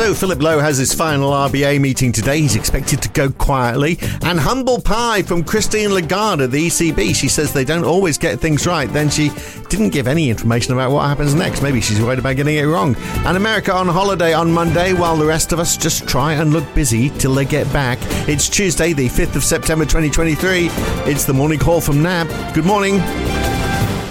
So, Philip Lowe has his final RBA meeting today. He's expected to go quietly. And humble pie from Christine Lagarde at the ECB. She says they don't always get things right. Then she didn't give any information about what happens next. Maybe she's worried about getting it wrong. And America on holiday on Monday while the rest of us just try and look busy till they get back. It's Tuesday, the 5th of September 2023. It's the morning call from NAB. Good morning.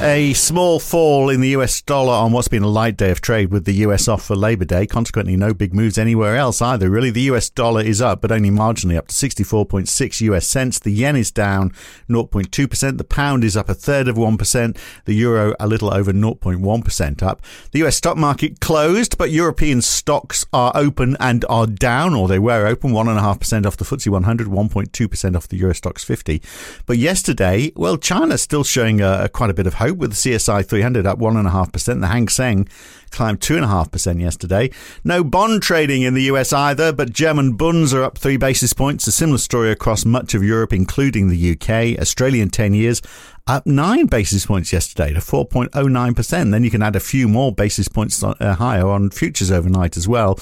A small fall in the US dollar on what's been a light day of trade with the US off for Labor Day. Consequently, no big moves anywhere else either. Really, the US dollar is up, but only marginally up to 64.6 US cents. The yen is down 0.2%. The pound is up a third of 1%. The euro a little over 0.1% up. The US stock market closed, but European stocks are open and are down, or they were open 1.5% off the FTSE 100, 1.2% off the Euro Stoxx 50. But yesterday, well, China's still showing a, quite a bit of hope with the CSI 300 up 1.5%. The Hang Seng climbed 2.5% yesterday. No bond trading in the US either, but German bunds are up three basis points. A similar story across much of Europe, including the UK. Australian 10 years up nine basis points yesterday to 4.09%. Then you can add a few more basis points uh, higher on futures overnight as well.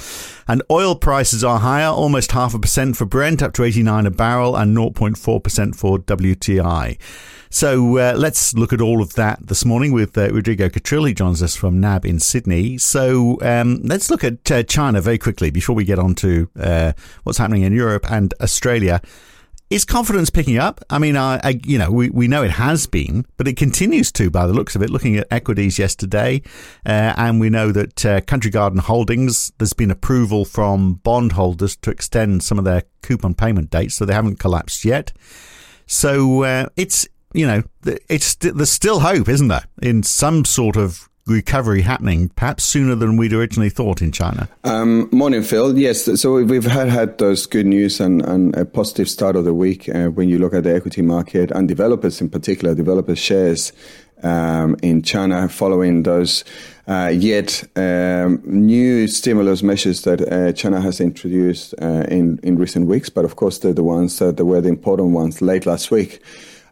And oil prices are higher, almost half a percent for Brent, up to 89 a barrel, and 0.4% for WTI. So uh, let's look at all of that this morning with uh, Rodrigo Catril joins us from NAB in Sydney. So um, let's look at uh, China very quickly before we get on to uh, what's happening in Europe and Australia. Is confidence picking up? I mean, I, I, you know, we, we know it has been, but it continues to by the looks of it. Looking at equities yesterday, uh, and we know that uh, Country Garden Holdings, there's been approval from bondholders to extend some of their coupon payment dates, so they haven't collapsed yet. So uh, it's you know, it's there's still hope, isn't there, in some sort of recovery happening, perhaps sooner than we'd originally thought in China. Um, morning, Phil. Yes, so we've had, had those good news and, and a positive start of the week uh, when you look at the equity market and developers in particular, developers shares um, in China following those uh, yet um, new stimulus measures that uh, China has introduced uh, in, in recent weeks. But of course, they're the ones that were the important ones late last week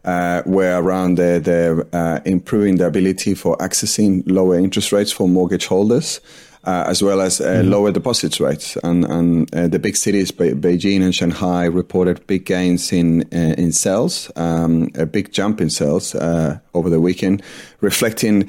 uh, were around the, the uh, improving the ability for accessing lower interest rates for mortgage holders. Uh, as well as uh, mm. lower deposits rates. And, and uh, the big cities, Be- Beijing and Shanghai, reported big gains in uh, in sales, um, a big jump in sales uh, over the weekend, reflecting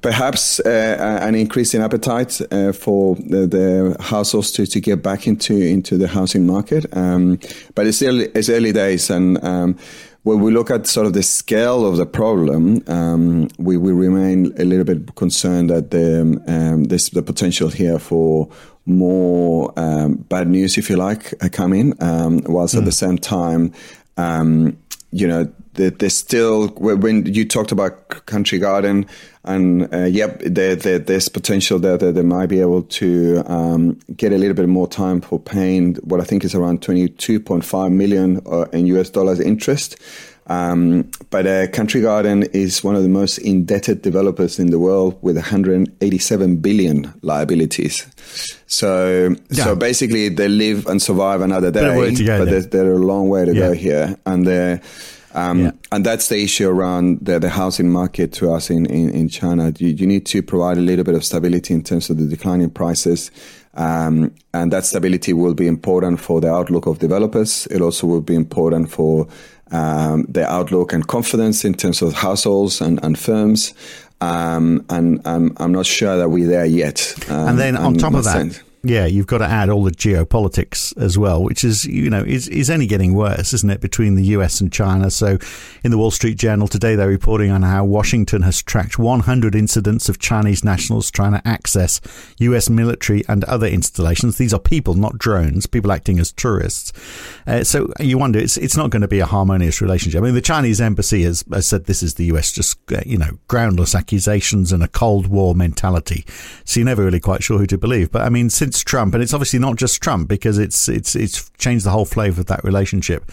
perhaps uh, an increase in appetite uh, for the, the, households to, to get back into into the housing market. Um, but it's early, it's early days, and um, when we look at sort of the scale of the problem, um, we, we remain a little bit concerned that the, um, this, the potential here for more um, bad news, if you like, uh, coming, um, whilst mm. at the hmm. same time, um, you know, there's still when you talked about country garden and uh, yep there, there, there's potential there that they might be able to um, get a little bit more time for paying what i think is around 22.5 million uh, in us dollars interest um, but uh, country garden is one of the most indebted developers in the world with 187 billion liabilities so yeah. so basically they live and survive another day but there's, there's a long way to yeah. go here and they're um, yeah. And that's the issue around the, the housing market to us in, in, in China. You, you, need to provide a little bit of stability in terms of the declining prices. Um, and that stability will be important for the outlook of developers. It also will be important for um, the outlook and confidence in terms of households and, and firms. Um, and I'm, I'm not sure that we're there yet. and then on top of that, sense. Yeah, you've got to add all the geopolitics as well, which is you know is is only getting worse, isn't it, between the US and China? So, in the Wall Street Journal today, they're reporting on how Washington has tracked 100 incidents of Chinese nationals trying to access US military and other installations. These are people, not drones, people acting as tourists. Uh, so you wonder, it's it's not going to be a harmonious relationship. I mean, the Chinese embassy has, has said this is the US just uh, you know groundless accusations and a Cold War mentality. So you're never really quite sure who to believe. But I mean, since since Trump, and it's obviously not just Trump because it's it's it's changed the whole flavour of that relationship.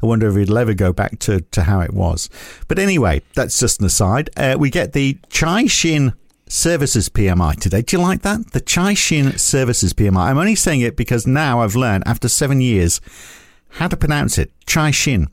I wonder if it'll ever go back to, to how it was. But anyway, that's just an aside. Uh, we get the Caixin Services PMI today. Do you like that? The Caixin Services PMI. I'm only saying it because now I've learned after seven years how to pronounce it. Caixin.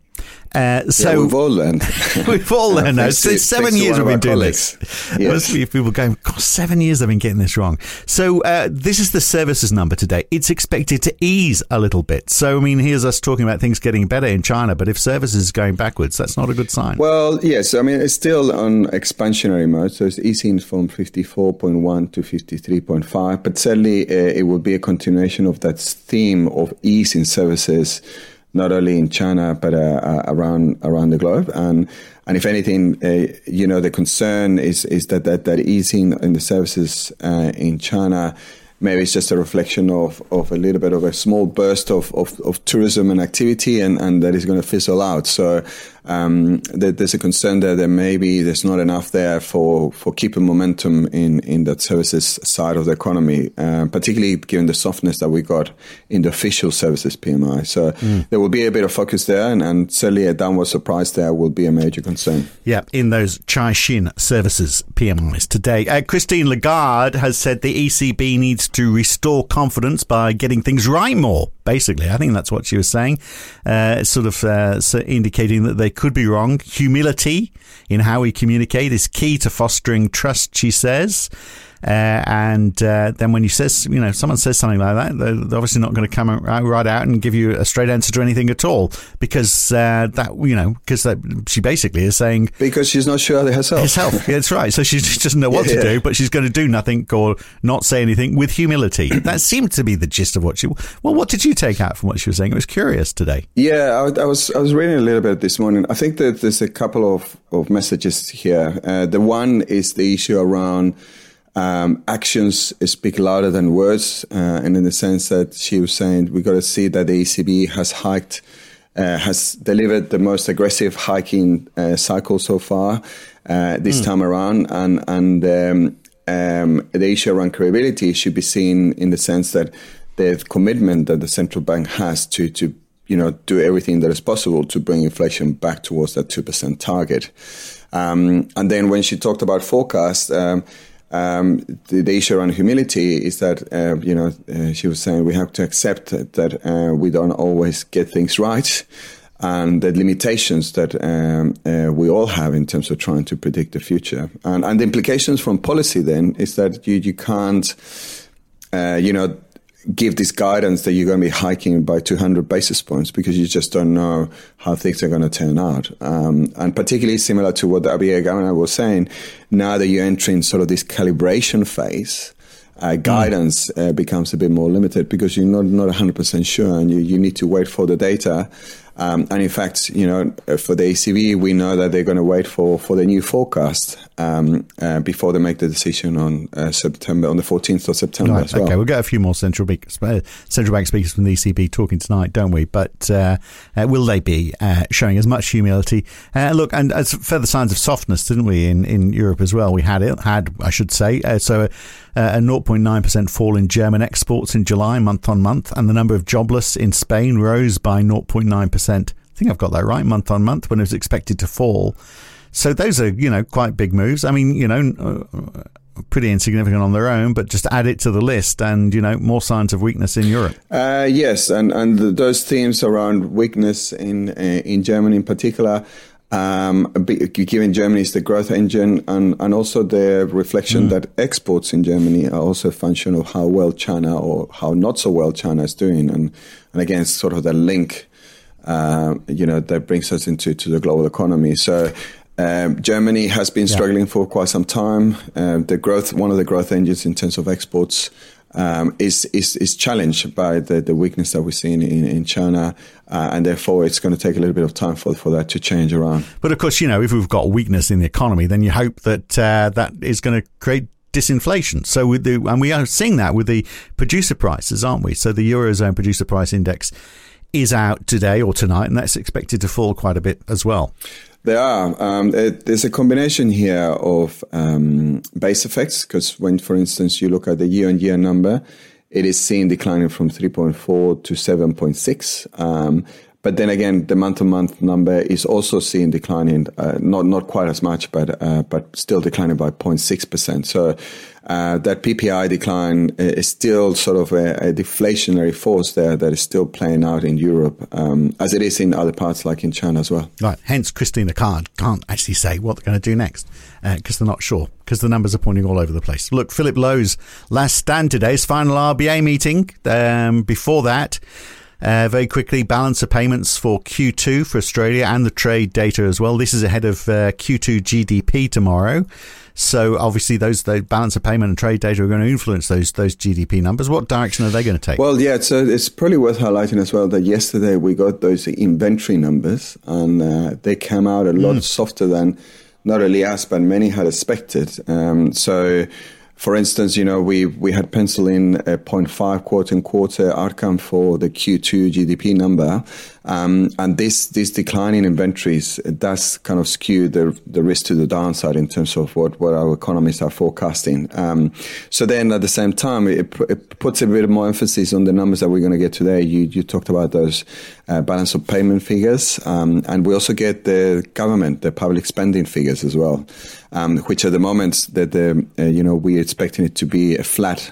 Uh, so yeah, we've all learned. we've all learned now. So seven years we've been doing colleagues. this. Yes. Must be people going, God, seven years I've been getting this wrong. So uh, this is the services number today. It's expected to ease a little bit. So I mean, here's us talking about things getting better in China, but if services is going backwards, that's not a good sign. Well, yes. I mean, it's still on expansionary mode, so it's easing from 54.1 to 53.5. But certainly, uh, it will be a continuation of that theme of ease in services not only in China but uh, uh, around around the globe. And and if anything, uh, you know, the concern is is that that, that easing in the services uh, in China maybe it's just a reflection of, of a little bit of a small burst of, of, of tourism and activity and, and that is going to fizzle out. So um, there's a concern there that maybe there's not enough there for, for keeping momentum in, in that services side of the economy, uh, particularly given the softness that we got in the official services PMI. So mm. there will be a bit of focus there, and, and, certainly a downward surprise there will be a major concern. Yeah, in those Caixin services PMIs today. Uh, Christine Lagarde has said the ECB needs to restore confidence by getting things right more basically. I think that's what she was saying, uh, sort of uh, indicating that they could be wrong. Humility in how we communicate is key to fostering trust, she says. Uh, and uh, then when you says, you know, someone says something like that, they're, they're obviously not going to come right out and give you a straight answer to anything at all because uh, that, you know, because she basically is saying because she's not sure herself. Herself, yeah, that's right. So she just doesn't know what yeah, to do, but she's going to do nothing or not say anything with humility. that seemed to be the gist of what she. Well, what did you take out from what she was saying? It was curious today. Yeah, I, I was I was reading a little bit this morning. I think that there's a couple of of messages here. Uh, the one is the issue around um, actions speak louder than words, uh, and in the sense that she was saying, we got to see that the ECB has hiked, uh, has delivered the most aggressive hiking uh, cycle so far uh, this mm. time around, and and um, um, the issue around credibility should be seen in the sense that the commitment that the central bank has to to you know do everything that is possible to bring inflation back towards that two percent target. Um, and then when she talked about forecast, um, um, the, the, issue around humility is that, uh, you know, uh, she was saying we have to accept that, that uh, we don't always get things right and the limitations that um, uh, we all have in terms of trying to predict the future. And, and the implications from policy then is that you, you can't, uh, you know, give this guidance that you're going to be hiking by 200 basis points because you just don't know how things are going to turn out. Um, and particularly similar to what the RBA governor was saying, now that you're entering sort of this calibration phase, uh, guidance uh, becomes a bit more limited because you're not, not 100% sure and you, you need to wait for the data um, and in fact, you know, for the ECB, we know that they're going to wait for, for the new forecast um, uh, before they make the decision on uh, September, on the 14th of September right, well. Okay, we'll get a few more central bank, uh, central bank speakers from the ECB talking tonight, don't we? But uh, uh will they be uh, showing as much humility? look, and as further signs of softness, didn't we, in, in Europe as well? We had it, had, I should say. so a 0.9% fall in German exports in July, month on month, and the number of jobless in Spain rose by 0.9%. I think I've got that right, month on month, when it was expected to fall. So those are, you know, quite big moves. I mean, you know, uh, pretty insignificant on their own, but just add it to the list, and you know, more signs of weakness in Europe. Uh, yes, and and those themes around weakness in uh, in Germany in particular um, given Germany is the growth engine, and, and also the reflection mm. that exports in Germany are also a function of how well China or how not so well China is doing, and and again, sort of the link, uh, you know, that brings us into to the global economy. So. Um, Germany has been struggling yeah. for quite some time. Uh, the growth, one of the growth engines in terms of exports, um, is, is, is challenged by the, the weakness that we're seeing in, in China. Uh, and therefore, it's going to take a little bit of time for, for that to change around. But of course, you know, if we've got weakness in the economy, then you hope that uh, that is going to create disinflation. So with the, and we are seeing that with the producer prices, aren't we? So the Eurozone producer price index is out today or tonight, and that's expected to fall quite a bit as well. There are. Um, it, there's a combination here of um, base effects because when, for instance, you look at the year-on-year number, it is seen declining from 3.4 to 7.6. Um, but then again, the month-to-month number is also seen declining, uh, not not quite as much, but uh, but still declining by 0.6 percent. So uh, that PPI decline is still sort of a, a, deflationary force there that is still playing out in Europe, um, as it is in other parts like in China as well. Right. Hence, Christine Lagarde can't actually say what they're going to do next because uh, they're not sure because the numbers are pointing all over the place. Look, Philip Lowe's last stand today, his final RBA meeting. Um, before that. Uh, very quickly, balance of payments for Q2 for Australia and the trade data as well. This is ahead of uh, Q2 GDP tomorrow. So obviously, those the balance of payment and trade data are going to influence those those GDP numbers. What direction are they going to take? Well, yeah, so it's probably worth highlighting as well that yesterday we got those inventory numbers, and uh, they came out a lot mm. softer than not only us but many had expected. Um, so for instance, you know, we, we had penciled in a 0.5 quarter and quarter outcome for the Q2 GDP number. Um, and this, this decline in inventories does kind of skew the, the risk to the downside in terms of what, what our economists are forecasting. Um, so then at the same time, it, it, puts a bit more emphasis on the numbers that we're going to get today. You, you talked about those uh, balance of payment figures. Um, and we also get the government, the public spending figures as well, um, which at the moment that the, uh, you know, we're expecting it to be a flat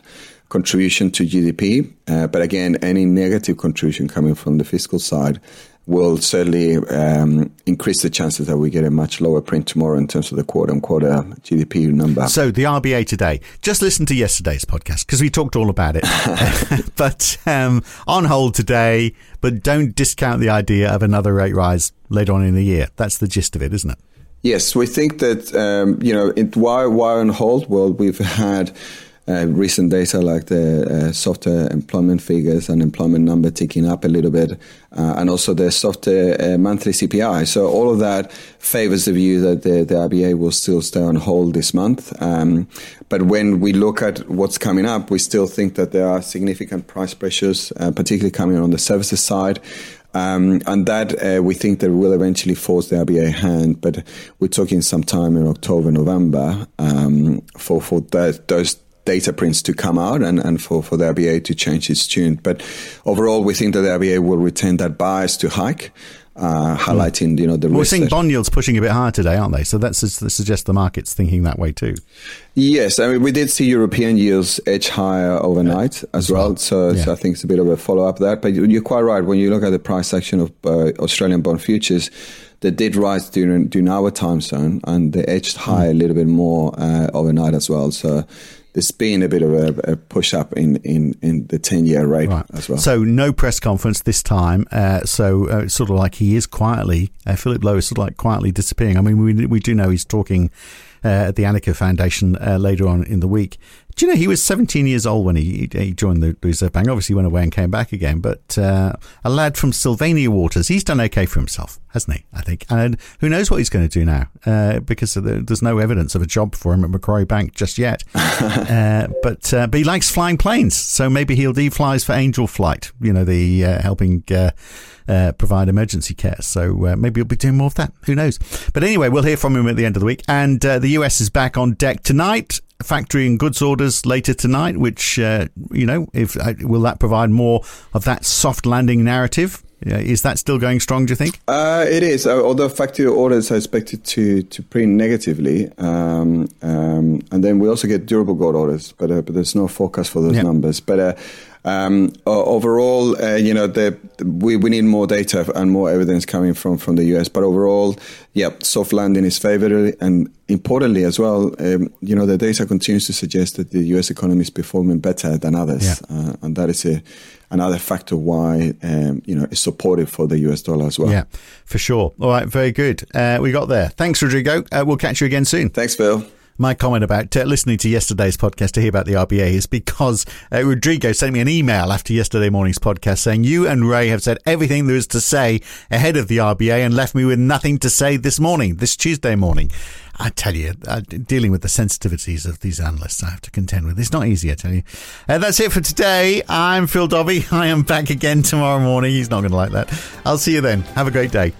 contribution to GDP. Uh, but again, any negative contribution coming from the fiscal side will certainly um, increase the chances that we get a much lower print tomorrow in terms of the quarter on quarter GDP number. So the RBA today, just listen to yesterday's podcast because we talked all about it. but um, on hold today, but don't discount the idea of another rate rise later on in the year. That's the gist of it, isn't it? Yes, we think that um, you know it, why why on hold? Well, we've had uh, recent data like the uh, softer employment figures and employment number ticking up a little bit, uh, and also the softer uh, monthly CPI. So all of that favors the view that the, the RBA will still stay on hold this month. Um, but when we look at what's coming up, we still think that there are significant price pressures, uh, particularly coming on the services side. Um, and that uh, we think that will eventually force the RBA hand, but we're talking sometime in October, November um, for for that, those data prints to come out and, and for, for the RBA to change its tune. But overall, we think that the RBA will retain that bias to hike. Uh, highlighting, you know, the We're seeing bond yields pushing a bit higher today, aren't they? So that suggests the market's thinking that way too. Yes, I mean we did see European yields edge higher overnight as well. So, yeah. so, I think it's a bit of a follow up there. But you're quite right when you look at the price action of uh, Australian bond futures they did rise during during our time zone and they edged high mm. a little bit more uh, overnight as well. So there's been a bit of a, a push up in, in, in the 10 year rate right. as well. So, no press conference this time. Uh, so, uh, it's sort of like he is quietly, uh, Philip Lowe is sort of like quietly disappearing. I mean, we, we do know he's talking uh, at the Anika Foundation uh, later on in the week. Do you know he was 17 years old when he, he joined the Reserve Bank? Obviously, went away and came back again. But uh, a lad from Sylvania Waters, he's done okay for himself, hasn't he? I think. And who knows what he's going to do now? Uh, because there's no evidence of a job for him at Macquarie Bank just yet. uh, but uh, but he likes flying planes, so maybe he'll do flies for Angel Flight. You know, the uh, helping. Uh, provide emergency care. So uh, maybe he'll be doing more of that. Who knows? But anyway, we'll hear from him at the end of the week. And uh, the US is back on deck tonight factory and goods orders later tonight, which, uh, you know, if uh, will that provide more of that soft landing narrative? Is that still going strong, do you think? Uh, it is, uh, although factory orders are expected to, to print negatively. Um, um, and then we also get durable good orders, but, uh, but there's no forecast for those yeah. numbers. But uh, um, overall, uh, you know, the, we, we need more data and more evidence coming from, from the US. But overall, yeah, soft landing is favored. And importantly as well, um, you know, the data continues to suggest that the US economy is performing better than others. Yeah. Uh, and that is a, another factor why, um, you know, it's supportive for the US dollar as well. Yeah, for sure. All right, very good. Uh, we got there. Thanks, Rodrigo. Uh, we'll catch you again soon. Thanks, Phil my comment about uh, listening to yesterday's podcast to hear about the RBA is because uh, Rodrigo sent me an email after yesterday morning's podcast saying you and Ray have said everything there is to say ahead of the RBA and left me with nothing to say this morning, this Tuesday morning. I tell you, uh, dealing with the sensitivities of these analysts, I have to contend with. It's not easy, I tell you. Uh, that's it for today. I'm Phil Dobbie. I am back again tomorrow morning. He's not going to like that. I'll see you then. Have a great day.